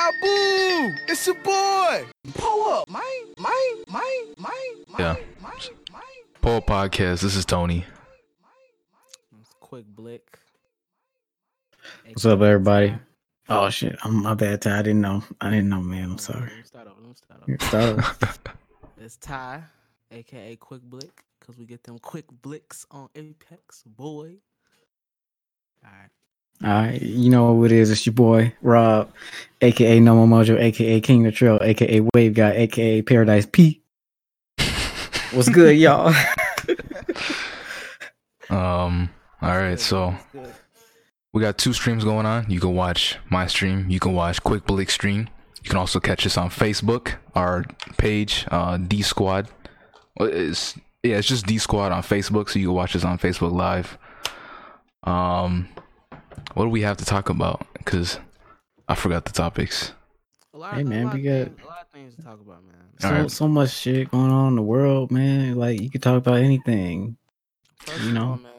Abu, it's your boy. Pull up, man, man, man, man, Yeah. man, man. Paul Podcast. This is Tony. Quick blick. What's up, everybody? Oh shit, I'm my bad. Ty. I didn't know. I didn't know, man. I'm sorry. Let me start over. Let me start over. Start over. It's Ty, aka Quick Blick, because we get them quick blicks on Apex, boy. All right. All right, you know what it is. It's your boy Rob, aka No More Mojo, aka King of the Trail, aka Wave Guy, aka Paradise P. What's good, y'all? Um. All right. So we got two streams going on. You can watch my stream. You can watch Quick Blick stream. You can also catch us on Facebook, our page, uh, D Squad. It's yeah, it's just D Squad on Facebook, so you can watch us on Facebook Live. Um, what do we have to talk about? Because I forgot the topics. A lot, Hey, a man, lot we got- things, a lot of things to talk about, man. so All right. so much shit going on in the world, man. Like you could talk about anything. First you know. all, man,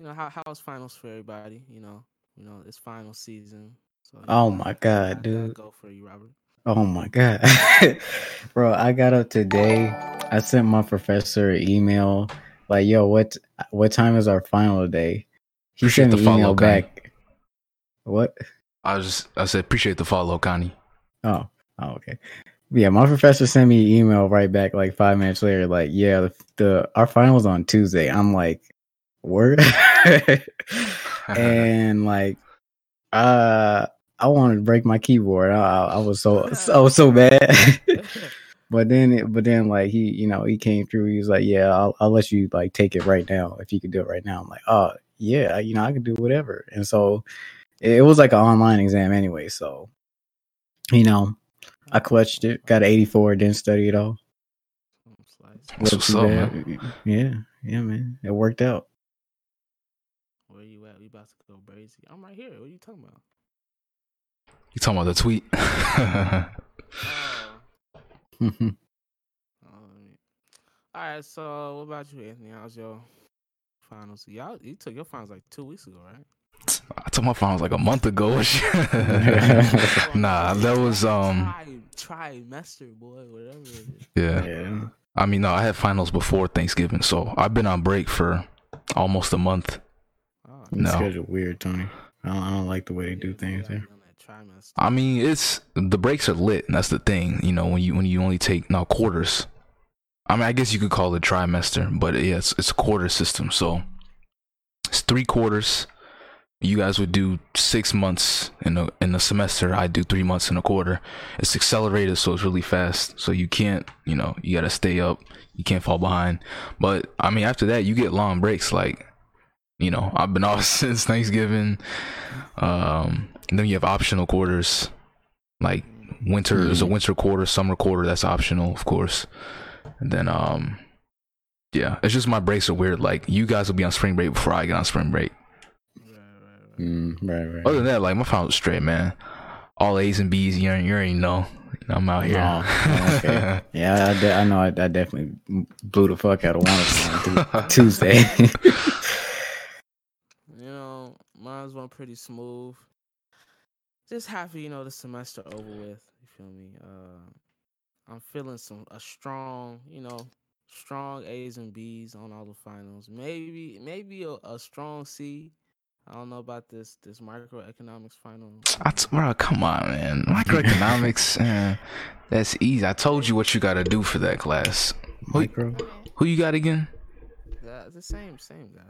you know how how's finals for everybody? You know, you know it's final season. So Oh know, my god, I gotta dude. Go for you, Robert. Oh my god, bro! I got up today. I sent my professor an email like, "Yo, what what time is our final today?" He Appreciate the follow, back. What? I was I said appreciate the follow, Connie. Oh, oh, okay. Yeah, my professor sent me an email right back like five minutes later. Like, yeah, the, the our finals on Tuesday. I'm like, word, and like, uh, I wanted to break my keyboard. I, I was so I was so bad. But then, it, but then, like he, you know, he came through. He was like, "Yeah, I'll, I'll let you like take it right now if you could do it right now." I'm like, "Oh, yeah, you know, I can do whatever." And so, it, it was like an online exam anyway. So, you know, I clutched it, got an 84, didn't study at all. Slice. That's what's up, man. Yeah, yeah, man, it worked out. Where you at? We about to go crazy. I'm right here. What are you talking about? You talking about the tweet? Oh, all right. So, what about you, Anthony? How's your finals? Y'all, you took your finals like two weeks ago, right? I took my finals like a month ago. nah, that was um Tri- trimester, boy. Whatever. Yeah. yeah, I mean, no, I had finals before Thanksgiving, so I've been on break for almost a month. Oh, Your No. schedule weird, Tony. I don't, I don't like the way they do things gotta there. be on. I mean, it's the breaks are lit. That's the thing, you know. When you when you only take now quarters. I mean, I guess you could call it trimester, but yeah, it's it's a quarter system. So it's three quarters. You guys would do six months in a in a semester. I do three months in a quarter. It's accelerated, so it's really fast. So you can't, you know, you gotta stay up. You can't fall behind. But I mean, after that, you get long breaks. Like, you know, I've been off since Thanksgiving. Um, then you have optional quarters, like winter is a Mhm. winter quarter, summer quarter. That's optional, of course. And then, um, yeah, it's just my breaks are weird. Like you guys will be on spring break before I get on spring break. Right, right, right. Mm, right, right. Other than that, like my finals was straight, man. All A's and B's. You already, you already know. I'm out here. Oh, oh, okay. Yeah, I, de- I know. I, I definitely blew the fuck out of one of them on Tu- Tuesday. You know, mine's went pretty smooth. Just happy, you know, the semester over with. You feel me? Uh, I'm feeling some a strong, you know, strong A's and B's on all the finals. Maybe, maybe a, a strong C. I don't know about this this microeconomics final. I t- bro, come on, man. Microeconomics, eh, that's easy. I told you what you got to do for that class. Who, Micro. who you got again? The, the same, same guy,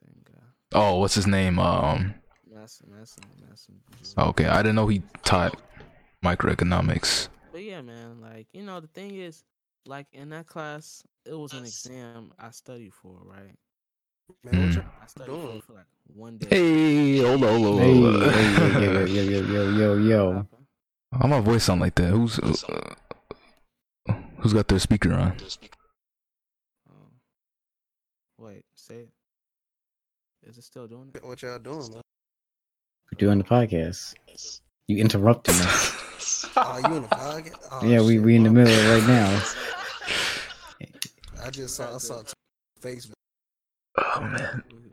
same guy. Oh, what's his name? Um, Masson, Masson, Masson. okay, I didn't know he taught microeconomics. But yeah, man, like you know, the thing is, like in that class, it was an exam I studied for, right? Man, what Mm. y'all I studied for, for like one day. Hey, hold on, hold on, Hey, hold on. hey, yo, yo, yo, yo, yo, yo, yo. How my voice sound like that? Who's uh, who's got their speaker on? Oh. Wait, say it. Is it still doing it? What y'all doing, man? We're doing the podcast. You interrupted me. Oh, you in the podcast? Oh, yeah, we shit, we in the my middle right now. I just saw I saw t- Facebook. Oh man.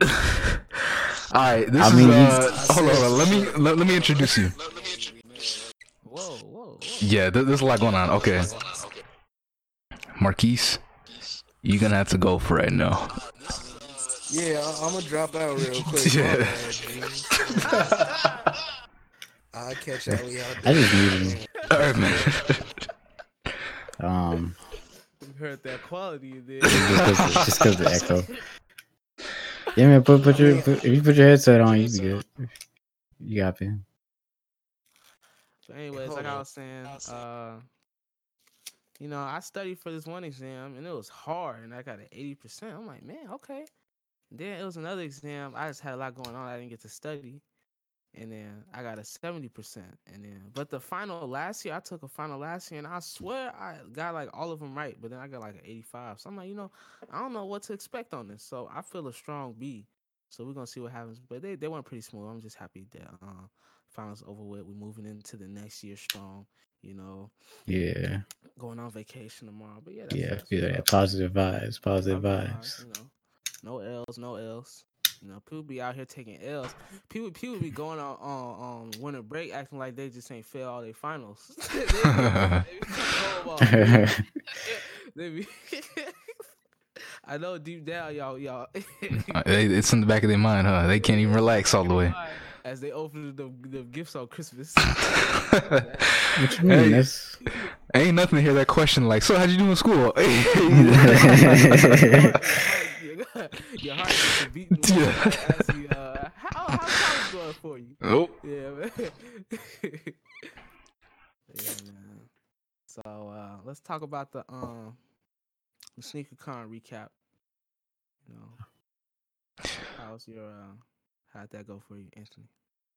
All right, this I is. mean, uh, hold on, hold on. Let me let, let me introduce you. Whoa, whoa, whoa. Yeah, th- there's a lot going on. Okay. Marquise, you're gonna have to go for right now. Yeah, I- I'm gonna drop out real quick. Yeah. My bad, G. I'll catch y'all when I just need him. Alright, man. Um, You heard that quality in there. just because the echo. Yeah, man. Put put your put, if you put your headset on, you be good. You got me. But anyways, like I was saying, uh, you know, I studied for this one exam and it was hard, and I got an eighty percent. I'm like, man, okay. Then it was another exam. I just had a lot going on. I didn't get to study, and then I got a seventy percent. And then, but the final last year, I took a final last year, and I swear I got like all of them right. But then I got like an eighty-five. So I'm like, you know, I don't know what to expect on this. So I feel a strong B. So we're gonna see what happens. But they, they went pretty smooth. I'm just happy that uh, finals over with. We're moving into the next year strong. You know, Yeah, going on vacation tomorrow. But yeah, that's, yeah, that's yeah. Positive vibes. Positive Positive vibes. You know, no L's, no L's. You know, people be out here taking L's. People, people be going on on, on winter break acting like they just ain't fail all their finals. they, be, they be coming home all weak. They be- I know deep down, y'all, y'all. Uh, It's in the back of their mind, huh? They can't even relax all the way. As they open the, the gifts on Christmas. What you mean? Hey. Ain't nothing to hear that question like, so how'd you do in school? Your heart gets a beating. Yeah. As you, uh, how, how's college going for you? oh, Yeah, man. yeah, man. So uh, let's talk about the um the sneaker con recap. You know, how's your uh, how'd that go for you, Anthony?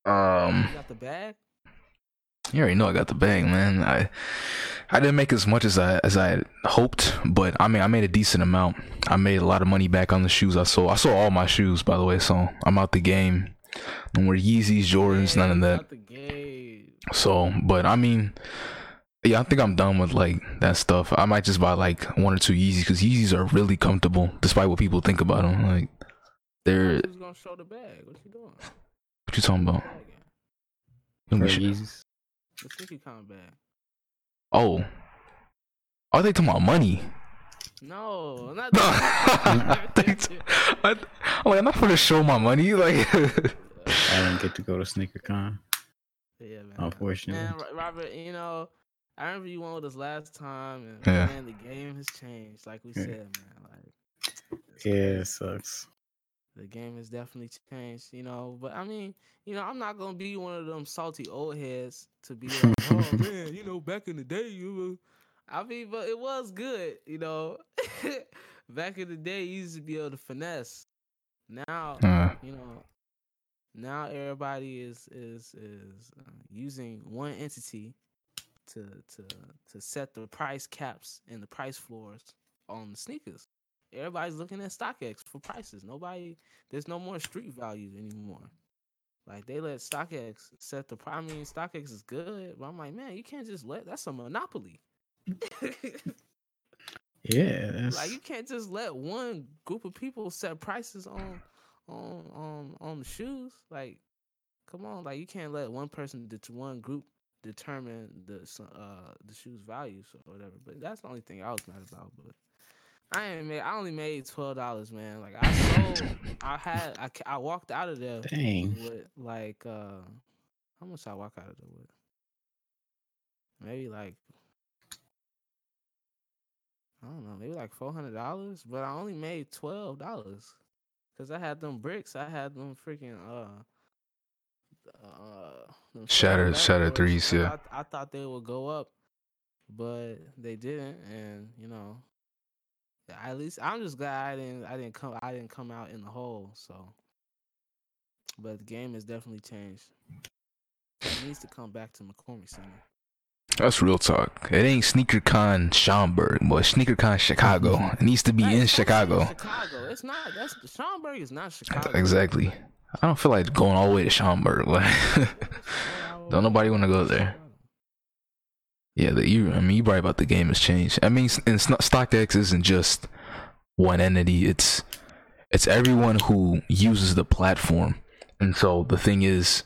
um, You got the bag? You already know I got the bag, man. I I didn't make as much as I as I hoped, but I mean I made a decent amount. I made a lot of money back on the shoes I sold. I sold all my shoes, by the way, so I'm out the game. No more Yeezys, Jordans, none of that. Out the game. So, but I mean, yeah, I think I'm done with like that stuff. I might just buy like one or two Yeezys because Yeezys are really comfortable, despite what people think about them. Like, they're Who's gonna show the bag? What you doing? what you talking about? Bag in. Let for me sh- Yeezys. The sneaker con bag. Oh, are they talking about money? No, not No, that. I think so. I, I'm like, I'm not for to show my money. Like, I didn't get to go to SneakerCon, yeah, man. unfortunately. Man, Robert, you know, I remember you went with us last time, and Yeah. man, the game has changed. Like we Yeah. said, man, like Yeah, it sucks. The game has definitely changed. You know, but I mean, you know, I'm not gonna be one of them salty old heads to be like, oh man, you know, back in the day, you. Were... I mean, but it was good, you know. back in the day, you used to be able to finesse. Now, uh, you know now everybody is is is uh, using one entity to to to set the price caps and the price floors on the sneakers everybody's looking at stockx for prices nobody there's no more street value anymore like they let stockx set the price i mean stockx is good but i'm like man you can't just let that's a monopoly Yeah, that's like you can't just let one group of people set prices on on on on the shoes. Like, come on, like you can't let one person det- one group determine the uh the shoes values or whatever. But that's the only thing I was mad about. But I ain't made. I only made twelve dollars, man. Like I sold. I had. I I walked out of there dang. with like uh how much I walk out of there with? Maybe like I don't know, maybe like four hundred dollars, but I only made twelve dollars because I had them bricks. I had them freaking uh. Uh, them Shattered- shattered threes, yeah. thought- I thought they would go up, but they didn't, and you know, at least I'm just glad I didn't. I didn't come. I didn't come out in the hole. So, but the game has definitely changed. It needs to come back to McCormick Center. that's real talk. It ain't SneakerCon Schaumburg, but SneakerCon Chicago. It needs to be Hey, in Chicago. Chicago. It's not. That's Schaumburg is not Chicago. Exactly. I don't feel like going all the way to Schaumburg. Like, don't nobody want to go there. Yeah, the you. I mean, you're right about the game has changed. I mean, and StockX isn't just one entity. It's it's everyone who uses the platform. And so the thing is,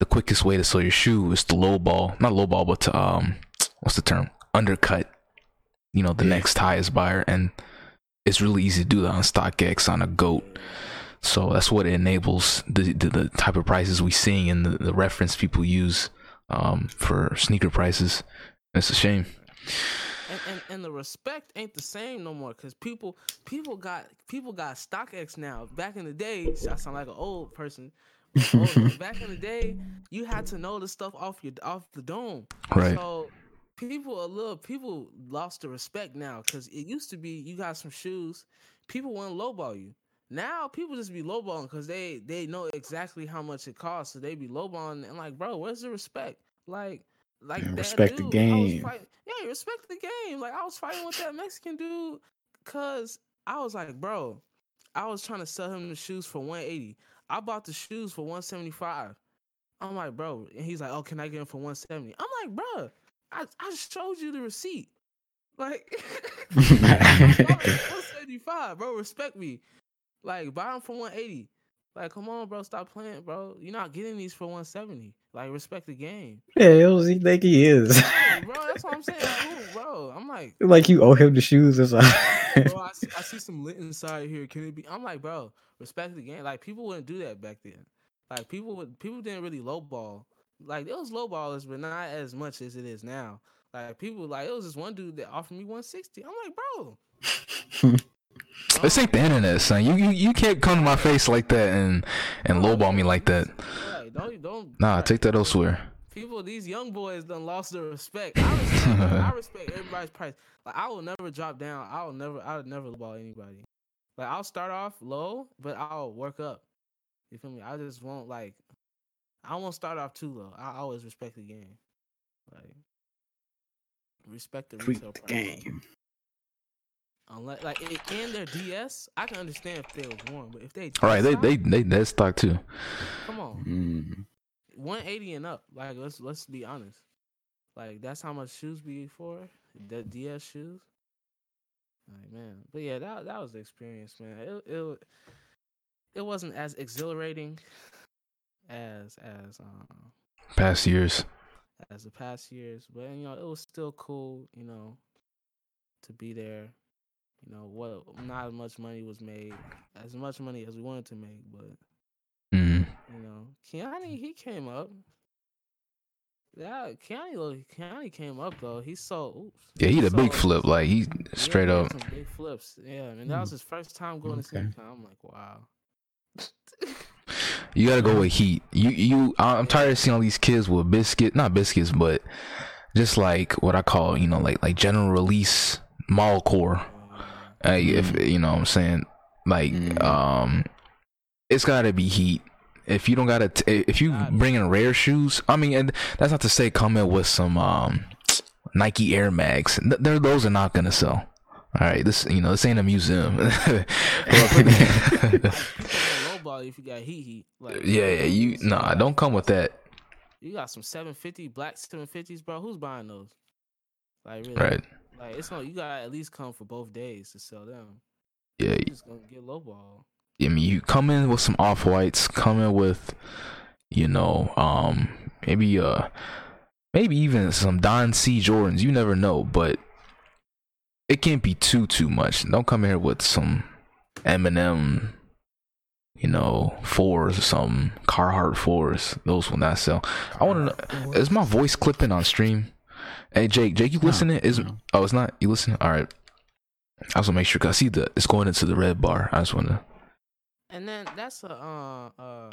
the quickest way to sell your shoe is to lowball, not lowball, but to um what's the term undercut you know the Yeah. next highest buyer and it's really easy to do that on StockX on a goat so that's what it enables the the, the type of prices we seeing and the, the reference people use um, for sneaker prices it's a shame and, and and the respect ain't the same no more because people people got people got StockX now. Back in the day, I sound like an old person. old- back in the day, you had to know the stuff off your off the dome. right So people a little people lost the respect now because it used to be you got some shoes, people wouldn't lowball you. Now people just be lowballing because they they know exactly how much it costs, so they be lowballing and like, bro, where's the respect? Like, like respect the dude, was game. fighting- yeah, respect the game. Like I was fighting with that Mexican dude because I was like, bro, I was trying to sell him the shoes for 180. I bought the shoes for 175. I'm like, bro, and he's like, oh, can I get them for 170? I'm like, bro, I, I showed you the receipt. Like, it for 175, bro. Respect me. Like, buy them for 180. Like, come on, bro, stop playing, bro. You're not getting these for 170. Like, respect the game. yeah, it was, he think he is. Bro, that's what I'm saying. Like, bro, I'm like, like you owe him the shoes or something. bro, I see, I see some lit inside here. Can it be? I'm like, bro, respect the game. Like people wouldn't do that back then. Like people would, people didn't really lowball. Like it was lowballers, but not as much as it is now. Like people, like it was this one dude that offered me 160. I'm like, bro, this ain't the internet son you, you you can't come to my face like that and and lowball me like that Like, don't don't. nah like, take that elsewhere People, these young boys done lost their respect. I respect, I respect everybody's price. Like I will never drop down. I will never. I would never lowball anybody. Like I'll start off low, but I'll work up. You feel me? I just won't like. I won't start off too low. I always respect the game. Like respect the Tweak retail the price. game. Unless like i- in their DS, I can understand if they was worn, but if they all right they they they that's stock too come on. Mm. 180 and up. Like let's let's be honest. Like that's how much shoes be for the DS shoes. Like man, but yeah, that that was the experience, man. It it it wasn't as exhilarating as as um past years as the past years, but you know it was still cool, you know, to be there. You know what? Not as much money was made, as much money as we wanted to make, but mm. you know, Keanu he came up. Yeah, Keanu, look- Keanu came up though. He sold. Oops, yeah he the big flip like he yeah, straight he up had some big flips. Yeah, and that was his first time going to Okay. sneaker. I'm like, wow. You gotta go with heat. You you. I- I'm tired of seeing all these kids with biscuit, not biscuits, but just like what I call, you know, like like general release mall core. Uh, If you know what I'm saying, like Mm. um, it's gotta be heat. If you don't gotta, t- if you bring in rare shoes, I mean, and that's not to say come in with some um Nike Air Mags. Th- They're, those are not gonna sell. All right, this you know this ain't a museum. Like, lowball if you got heat heat. Like, yeah, yeah, you nah, don't come with that. You got some 750 black 750s, bro. Who's buying those? Like really? Right. Like it's no. You gotta at least come for both days to sell them. Yeah, You just gonna get lowball. I mean, you come in with some off whites, come in with, you know, um, maybe uh, maybe even some Don C Jordans. You never know, but it can't be too too much. Don't come here with some Eminem, you know, fours or some Carhartt fours. Those will not sell. I want to is my voice clipping on stream? Hey Jake, Jake, you No, listening? Is no. oh, it's not. You listening? All right. I also make sure cause I see the it's going into the red bar. I just want to. And then that's a uh uh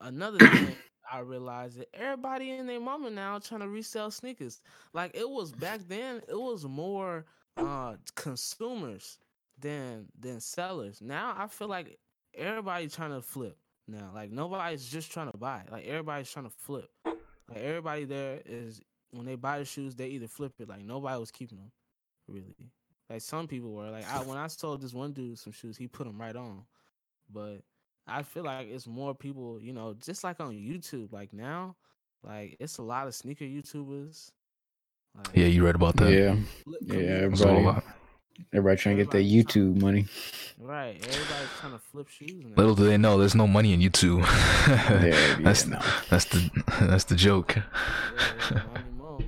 another thing I realized that everybody and their mama now trying to resell sneakers. Like it was back then, it was more uh consumers than than sellers. Now I feel like everybody trying to flip now. Like nobody's just trying to buy. Like everybody's trying to flip. Like everybody there is when they buy the shoes, they either flip it. Like nobody was keeping them, really. Like some people were. Like I when I sold this one dude some shoes, he put them right on. But I feel like it's more people, you know, just like on YouTube. Like now, like it's a lot of sneaker YouTubers. Like, Yeah, you read about that. Yeah, yeah, communities. It's all everybody, about- everybody trying to get that Everybody's trying- YouTube money. Right. Everybody's trying to flip shoes. Now. Little do they know, there's no money in YouTube. Yeah, that's no. that's the that's the joke. Yeah, yeah, not anymore.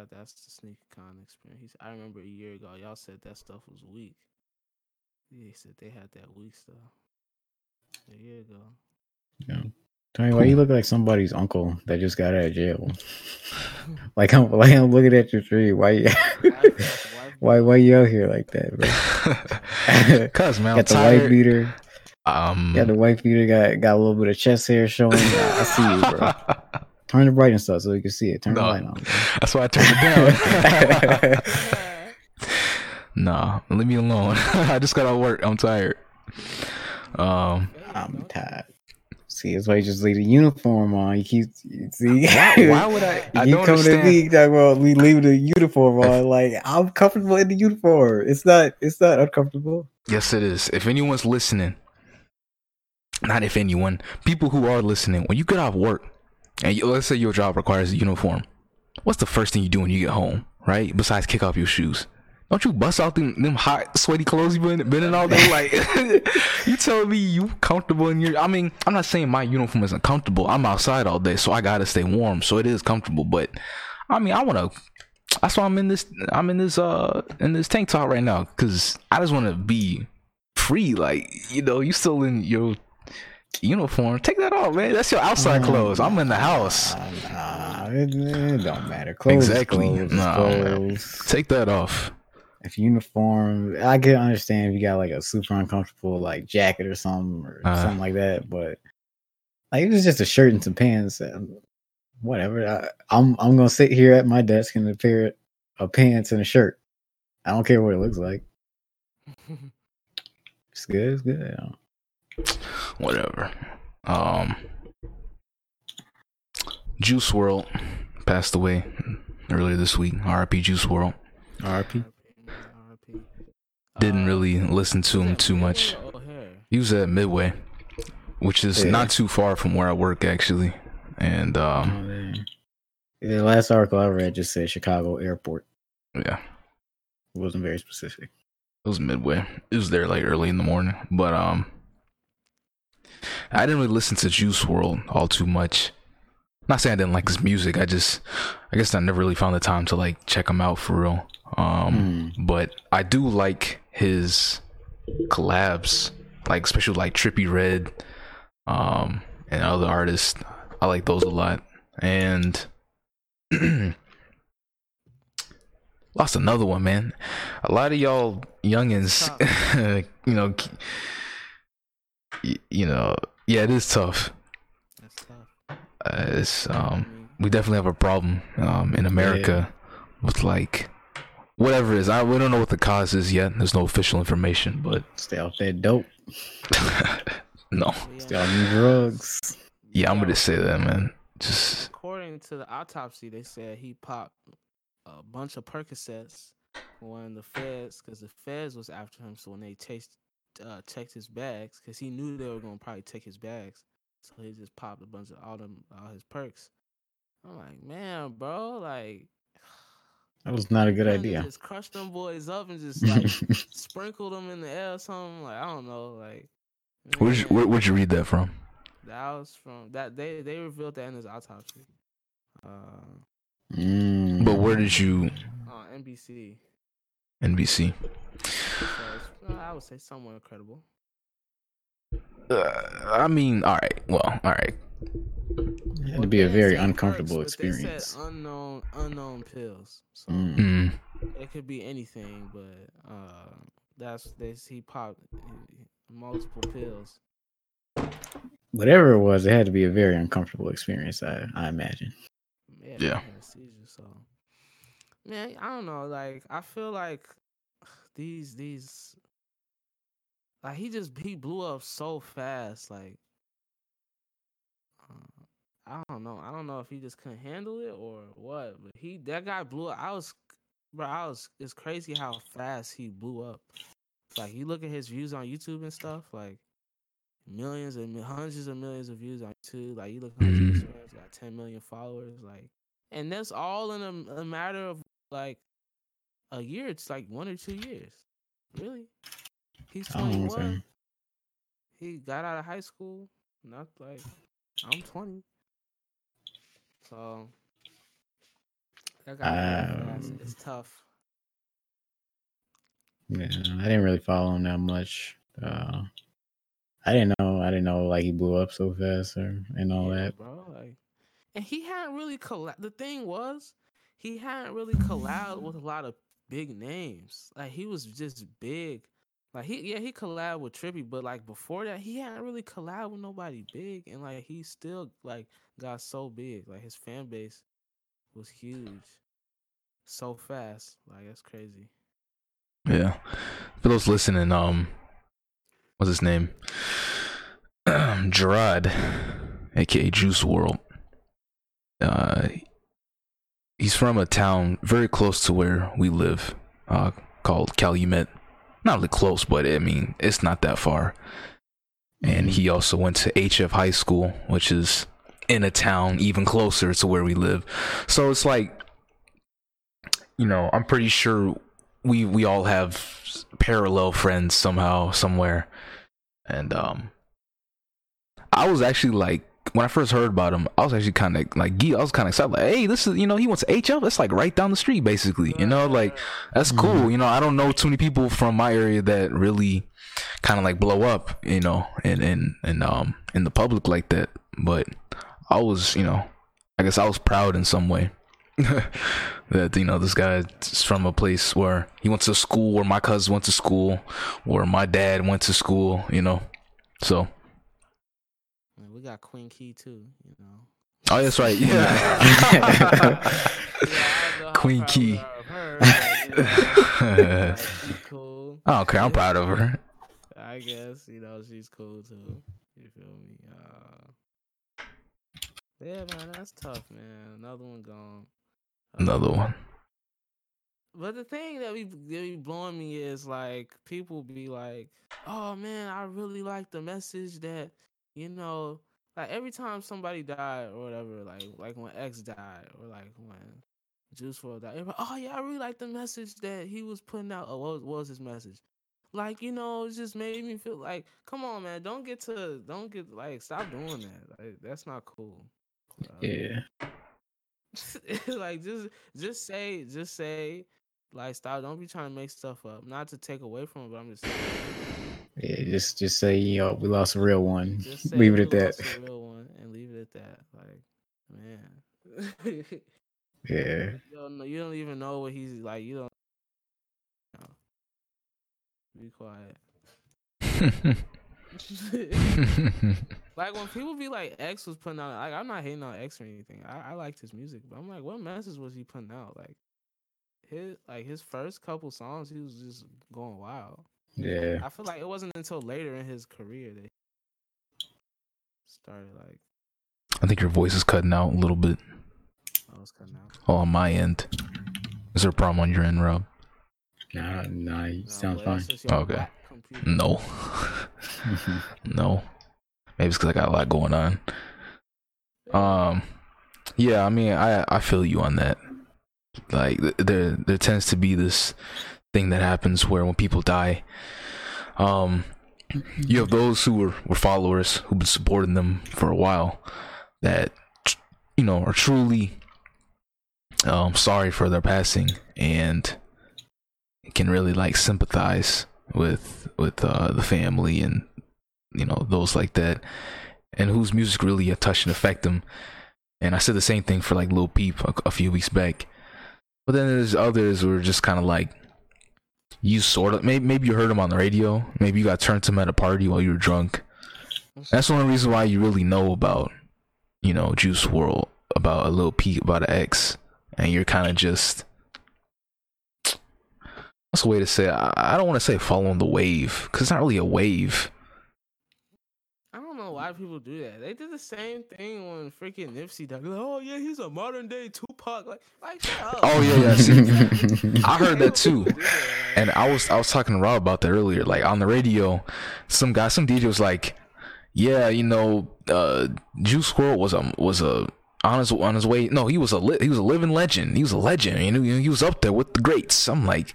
That that's the sneaker con experience. He's, I remember a year ago, y'all said that stuff was weak. They said they had that weak stuff a year ago. Yeah. Tony, why you look like somebody's uncle that just got out of jail? like I'm like I'm looking at your tree. Why you why why you out here like that, bro? Cause man, got the tired. white beater. Um, Got the white beater. Got got a little bit of chest hair showing. I, I see you, bro. Turn the brightness up so you can see it. Turn No. the light on. That's why I turned it down. nah, leave me alone. I just got out of work. I'm tired. Um, I'm tired. See, that's why you just leave the uniform on. You keep you see. why, why would I? I you don't come to understand. me talking about we leave the uniform on. Like I'm comfortable in the uniform. It's not. It's not uncomfortable. Yes, it is. If anyone's listening, not if anyone, people who are listening, when you get off work, and you, let's say your job requires a uniform, what's the first thing you do when you get home, right? Besides kick off your shoes. Don't you bust out them, them hot, sweaty clothes you been, been in all day? Like, you tell me you comfortable in your? I mean, I'm not saying my uniform isn't comfortable. I'm outside all day, so I gotta stay warm. So it is comfortable, but I mean, I wanna. That's why I'm in this. I'm in this. Uh, in this tank top right now because I just want to be free. Like, you know, you still in your uniform. Take that off, man. That's your outside Mm. clothes. I'm in the house. Nah, nah, it, it don't matter. Clothes Exactly. clothes Nah, clothes. Take that off. If uniform, I can understand if you got like a super uncomfortable like jacket or something or Uh. something like that, but like it was just a shirt and some pants. And whatever. I, I'm I'm gonna sit here at my desk in a pair of pants and a shirt. I don't care what it looks like. It's good. It's good. Whatever. Um, Juice WRLD passed away earlier this week. R.I.P. Juice WRLD. RP. RIP. Didn't really listen to him too much. He was at Midway, which is Yeah. not too far from where I work actually. And um, Oh. The last article I read just said Chicago Airport. yeah, It wasn't very specific. It was midway. It was there like early in the morning. But um I didn't really listen to Juice WRLD all too much. Not saying I didn't like his music. I just I guess I never really found the time to like check him out for real. Um Mm. but I do like his collabs, like especially like Trippie Redd um and other artists. I like those a lot. And lost another one, man. A lot of y'all youngins, you know, you know, yeah, it is tough. That's tough. Uh, it's um, we definitely have a problem um in America with like whatever it is. I we don't know what the cause is yet. There's no official information, but Stay off that dope. no. Stay have- off new drugs. Yeah, I'm gonna say that, man. Just According to the autopsy, they said he popped a bunch of Percocets when the feds, because the feds was after him. So when they chased, uh, checked his bags, because he knew they were gonna probably take his bags, so he just popped a bunch of all them all his perks. I'm like, man, bro, like. That was not a good idea. Just crush them boys up and just like sprinkle them in the air or something. Like I don't know, like. where'd you, where, where'd you read that from? That was from that they they revealed that in his autopsy. Uh, Mm. But where did you on NBC. NBC? So it's, I would say somewhat credible. Uh, I mean, all right. Well, all right. It had Well, to be a very said perks, uncomfortable but they said experience. unknown unknown pills. So Mm. Mm. it could be anything, but uh, that's they he popped multiple pills. Whatever it was, it had to be a very uncomfortable experience. I, I imagine. Yeah. Yeah. he had a seizure, so man, I don't know. Like I feel like these these like he just he blew up so fast. Like uh, I don't know. I don't know if he just couldn't handle it or what. But he that guy blew up. I was bro. I was. It's crazy how fast he blew up. Like you look at his views on YouTube and stuff. Like millions and hundreds of millions of views on YouTube. Like you look on his. Instagram, he's got 10 million followers. Like, and that's all in a, a matter of like a year. It's like one or two years. Really? He's Oh, 21. okay. He got out of high school. Not like I'm 20. So That guy um, it's tough. Yeah, I didn't really follow him that much. Uh, I didn't know. I didn't know like he blew up so fast or and all yeah, that. Bro, like, and he hadn't really collab. The thing was, he hadn't really collabed with a lot of big names. Like he was just big. Like he yeah he collabed with Trippie, but like before that he hadn't really collabed with nobody big, and like he still like got so big. Like his fan base was huge, so fast. Like that's crazy. Yeah, for those listening, um, what's his name? Gerard, aka Juice WRLD. Uh, he's from a town very close to where we live, uh, called Calumet. Not really close, but I mean, it's not that far. And he also went to HF High School, which is in a town even closer to where we live. So it's like, you know, I'm pretty sure we we all have parallel friends somehow somewhere, and um, I was actually like when I first heard about him, I was actually kind of like, I was kind of excited. Like, hey, this is, you know, he wants HF. It's like right down the street, basically. You know, like that's mm-hmm. cool. You know, I don't know too many people from my area that really kind of like blow up, you know, and and and um in the public like that. But I was, you know, I guess I was proud in some way that you know this guy is from a place where he went to school, where my cousins went to school, where my dad went to school. You know, so got Queen Key too, you know. Oh, that's right. Yeah. yeah Queen Key. Her, cool. I don't care. I'm proud of her. I guess you know she's cool too. You feel me? Uh, yeah, man, that's tough, man. Another one gone. Another one. But the thing that be, that be blowing me is like people be like, "Oh man, I really like the message that you know like every time somebody died or whatever, like like when X died or like when Juice WRLD died, like, oh yeah, I really like the message that he was putting out. Oh, what was, what was his message? Like you know, it just made me feel like, come on, man, don't get to, don't get like, stop doing that. Like that's not cool. Uh, yeah. like just just say just say like stop. Don't be trying to make stuff up. Not to take away from it, but I'm just saying. Yeah, just just say you know we lost a real one. leave it at that. real one and leave it at that. Like, man. yeah. You don't know, you don't even know what he's like. You don't. No. Be quiet. like when people be like X was putting out, like I'm not hating on X or anything. I, I liked his music, but I'm like, what message was he putting out? Like his like his first couple songs, he was just going wild. Yeah. I feel like it wasn't until later in his career that started like. I think your voice is cutting out a little bit. Oh, it's cutting out. Oh, on my end. Is there a problem on your end, Rob? Nah, nah, you no, sound fine. Okay. No. no. Maybe it's because I got a lot going on. Um, yeah, I mean, I I feel you on that. Like there there tends to be this thing that happens where when people die, um, you have those who were, were followers who've been supporting them for a while that you know are truly um, sorry for their passing and can really like sympathize with with uh, the family and you know those like that and whose music really touched and affect them. And i said the same thing for like lil peep a, a few weeks back but then there's others who are just kind of like you sort of maybe maybe you heard them on the radio. Maybe you got turned to them at a party while you were drunk. That's the only reason why you really know about, you know, Juice WRLD, about a little Peep, about an X, and you're kind of just. What's the way to say? It? I don't want to say following the wave because it's not really a wave why people do that. They did the same thing on freaking Nipsey died. Like, oh yeah, he's a modern day Tupac. Like, like Oh yeah, yeah. See, I heard that too, and I was I was talking to Rob about that earlier. Like on the radio, some guy, some DJ was like, "Yeah, you know, uh, Juice Squirrel was a was a." On his on his way, no, he was a li- he was a living legend. He was a legend. You know, he was up there with the greats. I'm like,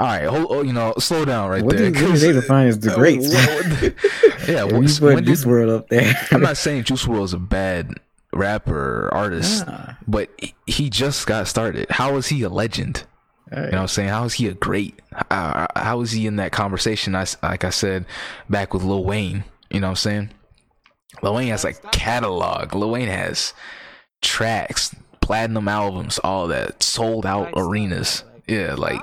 all right, hold, oh, you know, slow down right what there. What do they define as the greats? yeah, when, when did, WRLD up there? I'm not saying Juice WRLD is a bad rapper artist, Yeah. but he- he just got started. How is he a legend? You know what I'm saying? How is he a great? Uh, how is he in that conversation? I, s- like I said back with Lil Wayne. You know what I'm saying? Lil Wayne has like catalog. Lil Wayne has tracks, platinum albums, all that, sold out arenas. that, like, yeah, like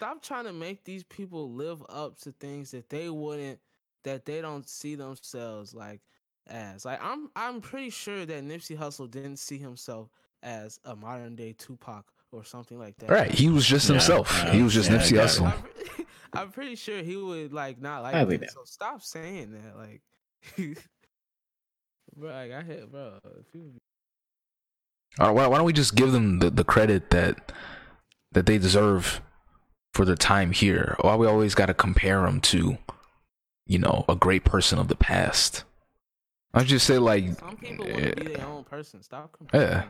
stop trying to make these people live up to things that they wouldn't, that they don't see themselves like as. Like I'm, I'm pretty sure that Nipsey Hussle didn't see himself as a modern day Tupac or something like that. right. He was just Yeah, himself. yeah, he was just yeah, Nipsey got it. Hussle. I'm, I'm pretty sure he would like not like Highly that. So stop saying that. Like, bro, like I hit, bro. People All right, why, why don't we just give them the, the credit that that they deserve for their time here? Why we always got to compare them to, you know, a great person of the past? I just say like, Some people want to be their own person. Stop comparing. Yeah.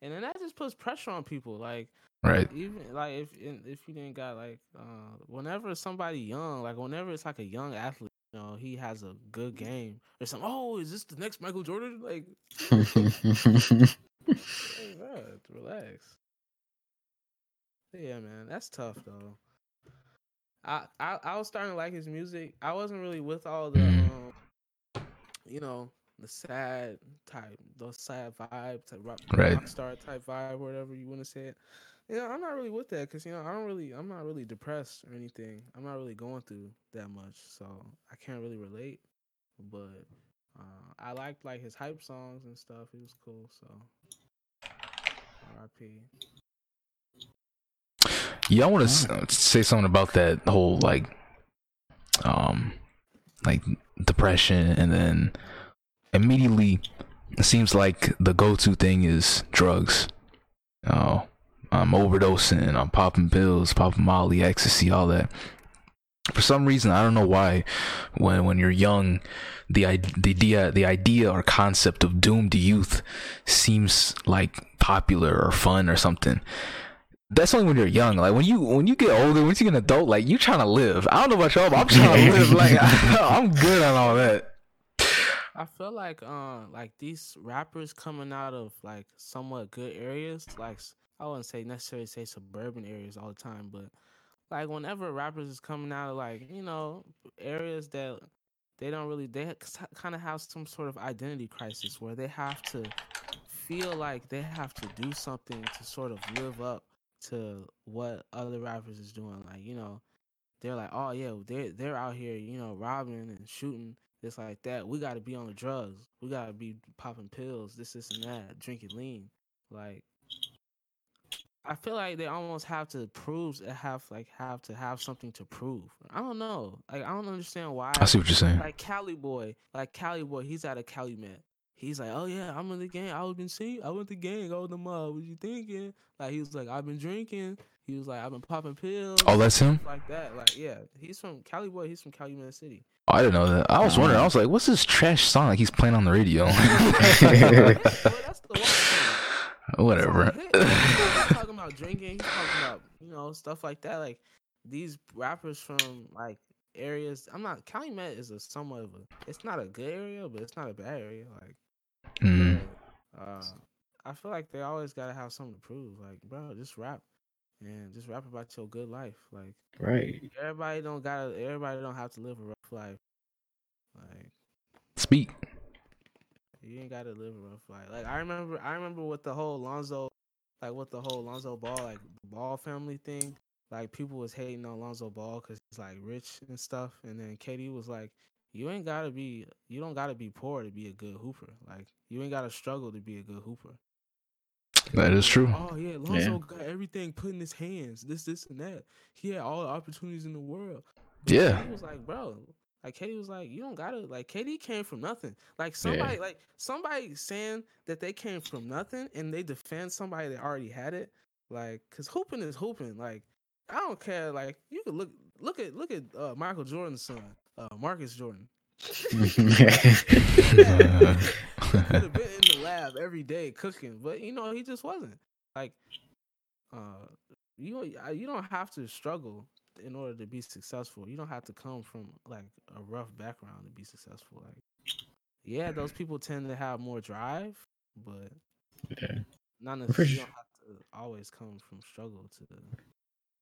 And then that just puts pressure on people. Like right, even like if if you didn't got like uh whenever somebody young, like whenever it's like a young athlete, you know, he has a good game or something. Oh, is this the next Michael Jordan? Like, hey, bro, relax. Yeah, man, that's tough though. I, I I was starting to like his music. I wasn't really with all the Mhm. um, you know, the sad type, the sad vibe, type rock, Right. rock star type vibe, whatever you want to say it. You know, I'm not really with that because you know I don't really, I'm not really depressed or anything. I'm not really going through that much, so I can't really relate. But uh, I liked like his hype songs and stuff. It was cool. So, R.I.P. yeah. I want to say something about that whole like, um, like depression, and then immediately it seems like the go-to thing is drugs. Oh, I'm overdosing. I'm popping pills, popping Molly, ecstasy, all that. For some reason, I don't know why. When when you're young, the the idea the idea or concept of doomed youth seems like popular or fun or something. That's only when you're young. Like when you when you get older, once you get an adult, like you trying to live. I don't know about y'all, but I'm trying to live. Like I'm good on all that. I feel like um like these rappers coming out of like somewhat good areas, like I wouldn't say necessarily say suburban areas all the time, but like whenever rappers is coming out of like you know areas that they don't really they kind of have some sort of identity crisis where they have to feel like they have to do something to sort of live up to what other rappers is doing. Like you know, they're like, oh yeah, they're they're out here, you know, robbing and shooting, this like that. We got to be on the drugs. We got to be popping pills, this, this, and that, drinking lean. Like, I feel like they almost have to prove, have like have to have something to prove. I don't know. Like, I don't understand why. I see what you're saying. Like Cali boy, like Cali boy, he's out of Calumet. He's like, oh yeah, I'm in the gang. I was been seeing, I went to gang. I was the mob. What you thinking? Like he was like, I've been drinking. He was like, I've been popping pills. Oh, that's him. like that. Like yeah, he's from Cali boy. He's from Calumet City. Oh, I didn't know that. I was wondering. I was like, "What's this trash song like he's playing on the radio?" Well, that's the one thing. Whatever. Song hit. He's talking about drinking. He's talking about you know stuff like that. Like these rappers from like areas. I'm not. Calumet is a somewhat of a. It's not a good area, but it's not a bad area. Like. Uh, I feel like they always gotta have something to prove. Like, bro, just rap and just rap about your good life. Like, right. everybody don't gotta. Everybody don't have to live a rough life. Like, Speak. you ain't gotta live a rough life. Like, I remember. I remember with the whole Lonzo, like with the whole Lonzo Ball, like Ball family thing. Like, people was hating on Lonzo Ball because he's like rich and stuff, and then KD was like. You ain't gotta be. You don't gotta be poor to be a good hooper. Like you ain't gotta struggle to be a good hooper. That is true. Oh yeah, Lonzo got everything put in his hands. This, this, and that. He had all the opportunities in the world. But Yeah. KD was like, bro. Like KD was like, you don't gotta. Like KD came from nothing. Like somebody, like somebody saying that they came from nothing and they defend somebody that already had it. Like, cause hooping is hooping. Like, I don't care. Like, you could look, look at, look at uh, Michael Jordan's son, uh, Marcus Jordan. could have been in the lab every day cooking, but you know he just wasn't. Like, uh, you uh, you don't have to struggle in order to be successful. You don't have to come from like a rough background to be successful. Like, yeah, those people tend to have more drive, but Yeah. not necessarily. You don't have to always come from struggle to.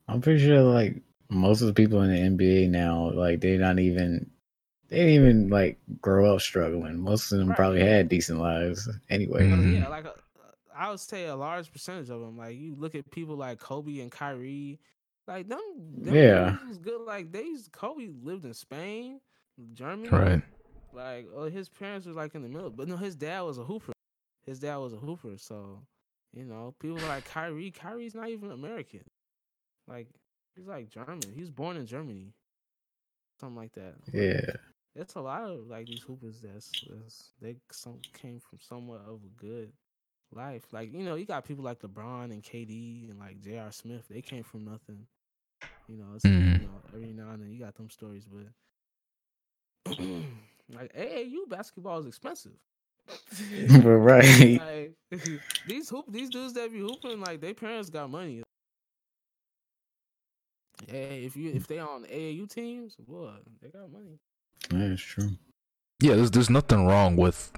I'm pretty sure like most of the people in the NBA now, like they're not even they didn't even like grow up struggling. Most of them Right. probably had decent lives anyway. But Mhm. yeah, like uh, I would say a large percentage of them. Like you look at people like Kobe and Kyrie, like them. them Yeah. dudes was good. Like they Kobe lived in Spain, Germany. Right. Like oh, his parents were like in the middle, but no, his dad was a hooper. His dad was a hooper, so you know people like Kyrie. Kyrie's not even American. Like he's like German. He was born in Germany, something like that. Yeah. It's a lot of like these hoopers that's, that's they some came from somewhat of a good life. Like you know, you got people like LeBron and KD and like J.R. Smith. They came from nothing. You know, it's, Mhm. you know every now and then you got them stories, but like AAU basketball is expensive. right. like, these hoop these dudes that be hooping like their parents got money. Hey, if you if they on AAU teams, what they got money. Yeah, it's true. Yeah, there's there's nothing wrong with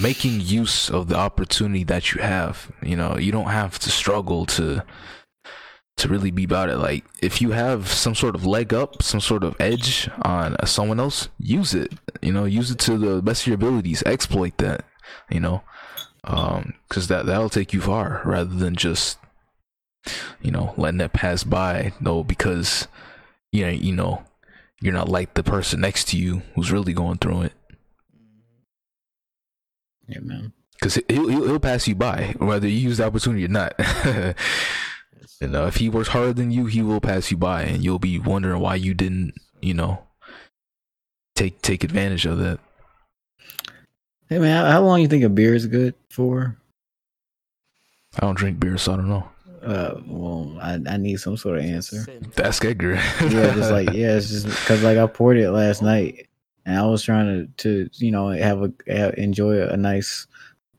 making use of the opportunity that you have. You know, you don't have to struggle to to really be about it. Like if you have some sort of leg up, some sort of edge on someone else, use it. You know, use it to the best of your abilities. Exploit that. You know, um, because that that'll take you far rather than just you know letting that pass by. No, because you know you know you're not like the person next to you who's really going through it. Yeah, man. Because he'll, he'll he'll pass you by whether you use the opportunity or not. You know, if he works harder than you, he will pass you by, and you'll be wondering why you didn't, you know, take take advantage of that. Hey man, how, how long you think a beer is good for? I don't drink beer, so I don't know. Uh, well, I I need some sort of answer. That's Edgar. yeah, just like yeah, it's just because like I poured it last night, and I was trying to to you know have a have, enjoy a nice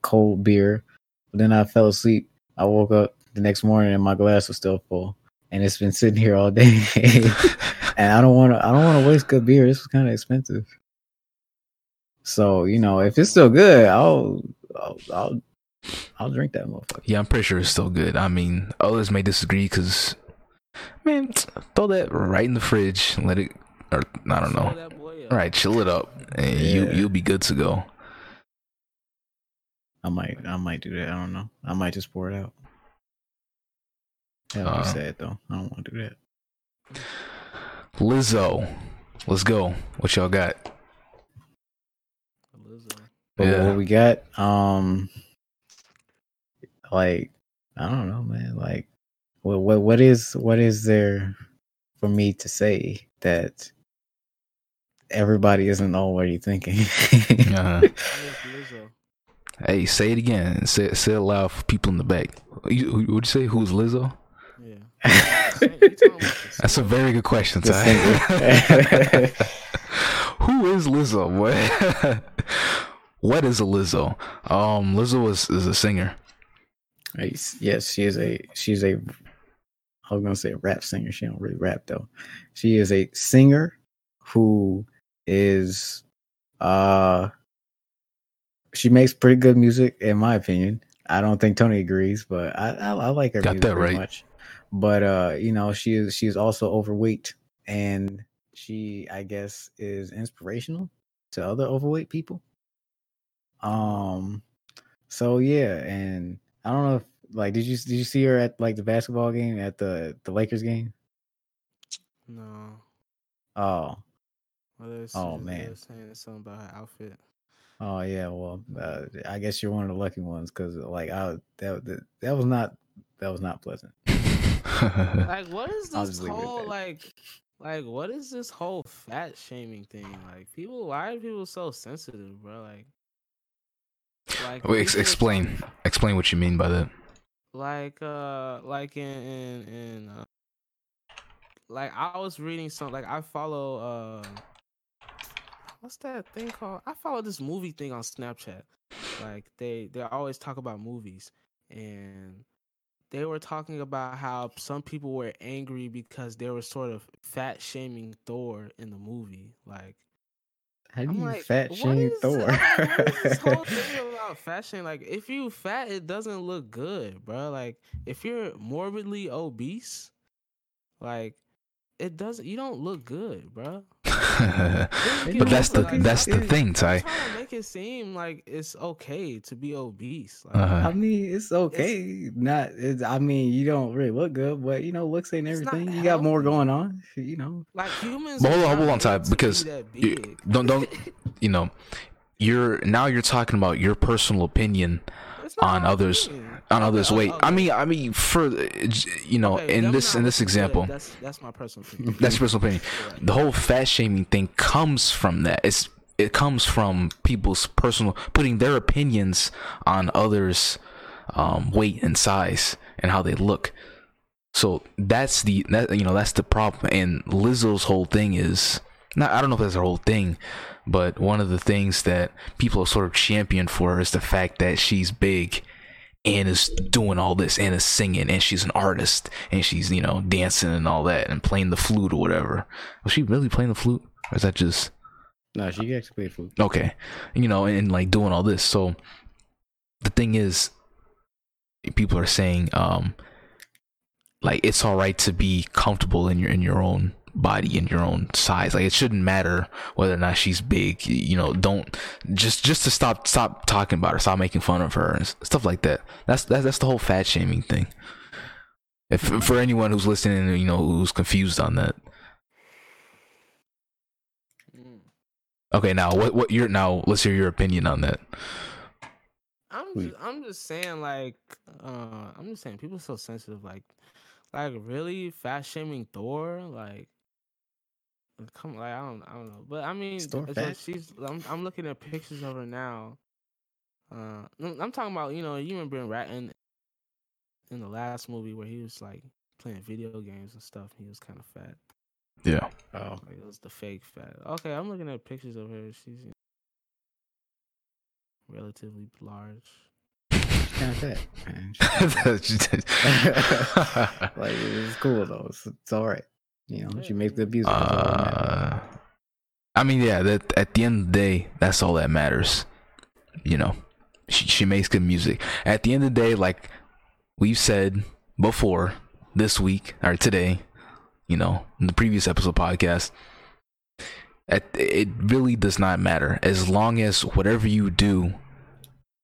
cold beer, but then I fell asleep. I woke up the next morning and my glass was still full, and it's been sitting here all day. and I don't want to I don't want to waste good beer. This is kind of expensive. So you know, if it's still good, I'll I'll I'll, I'll drink that motherfucker. yeah, I'm pretty sure it's still good. I mean, others may disagree because, man, throw that right in the fridge and let it, or I don't know. that boy up. All right, chill it up, and you Yeah. you'll be good to go. I might I might do that. I don't know. I might just pour it out. That would be Uh, sad though. I don't want to do that. Lizzo, let's go. What y'all got? Lizzo. But Yeah. what we got, um, like I don't know, man. Like, what what what is what is there for me to say that everybody isn't already thinking? Uh, Where's Lizzo? hey, say it again. Say it, say it loud for people in the back. You, what'd you say? Who's Lizzo? Yeah. You talking about the That's a very good question, Ty. Who is Lizzo? What? what is a Lizzo? Um, Lizzo is, is a singer. Yes, yes, she is a she's a I was gonna say a rap singer. She don't really rap though. She is a singer who is uh she makes pretty good music in my opinion. I don't think Tony agrees, but I I, I like her Got music that very right. much. But uh, you know, she is she's also overweight and she I guess is inspirational to other overweight people. Um so yeah, and I don't know if like did you did you see her at like the basketball game at the the Lakers game? No. Oh, Well, Oh, saying- man. Saying something about her outfit. oh yeah. Well, uh, I guess you're one of the lucky ones because like I that, that that was not that was not pleasant. Like, what is this just leave it at whole like? Like, what is this whole fat shaming thing? Like, people, why are people so sensitive, bro? Like, like Wait, ex- explain. Explain what you mean by that. like uh like in in, in uh, like I was reading some like I follow uh what's that thing called? I follow this movie thing on Snapchat. Like they they always talk about movies and they were talking about how some people were angry because they were sort of fat shaming Thor in the movie. Like How do I'm you like, fat shame is- Thor? What is this whole thing about fat shame? Like, if you fat, it doesn't look good, bro. Like, if you're morbidly obese, like, it doesn't. You don't look good, bro. but that's the Like, that's the yeah. thing, Ty. trying to make it seem like it's okay to be obese. Like, Uh-huh. I mean, it's okay. Not. It's, I mean, you don't really look good, but you know, looks ain't everything. You got more going on. You know. like humans. But hold on, hold on, Ty, to be because you- don't don't you know you're now you're talking about your personal opinion on others- opinion. Others okay, weight. I mean, I mean, for you know, Okay, in this in this example, That's that's my personal opinion. that's personal opinion. Right. The whole fat shaming thing comes from that. It's it comes from people's personal putting their opinions on others' um, weight and size and how they look. So that's the that you know that's the problem. And Lizzo's whole thing is not. I don't know if that's her whole thing, but one of the things that people have sort of championed for is the fact that she's big and is doing all this and is singing and she's an artist and she's you know dancing and all that and playing the flute or whatever. Was she really playing the flute? Or is that just No, she actually played food. okay? You know, and, like doing all this. So the thing is, people are saying um like it's all right to be comfortable in your in your own body in your own size. Like it shouldn't matter whether or not she's big you know don't just just to stop stop talking about her stop making fun of her and stuff like that. That's that's, that's the whole fat shaming thing. If for anyone who's listening you know who's confused on that. Okay now what what your now let's hear your opinion on that. I'm just, I'm just saying like uh I'm just saying people are so sensitive like like really? Fat shaming Thor? Like come like I don't I don't know. But I mean Is Thor it's like she's I'm I'm looking at pictures of her now. Uh I'm I'm talking about you know you remember in Rat in, in the last movie where he was like playing video games and stuff he was kind of fat. Yeah. Oh, like it was the fake fat. Okay I'm looking at pictures of her. She's you know, relatively large. Kind of fat. Man. like it's cool though. It's, it's all right. You know, she makes good music. that's all that matters. Uh, I mean, yeah. That at the end of the day, that's all that matters. You know, she she makes good music. At the end of the day, like we've said before, this week or today, you know, in the previous episode podcast, at, it really does not matter as long as whatever you do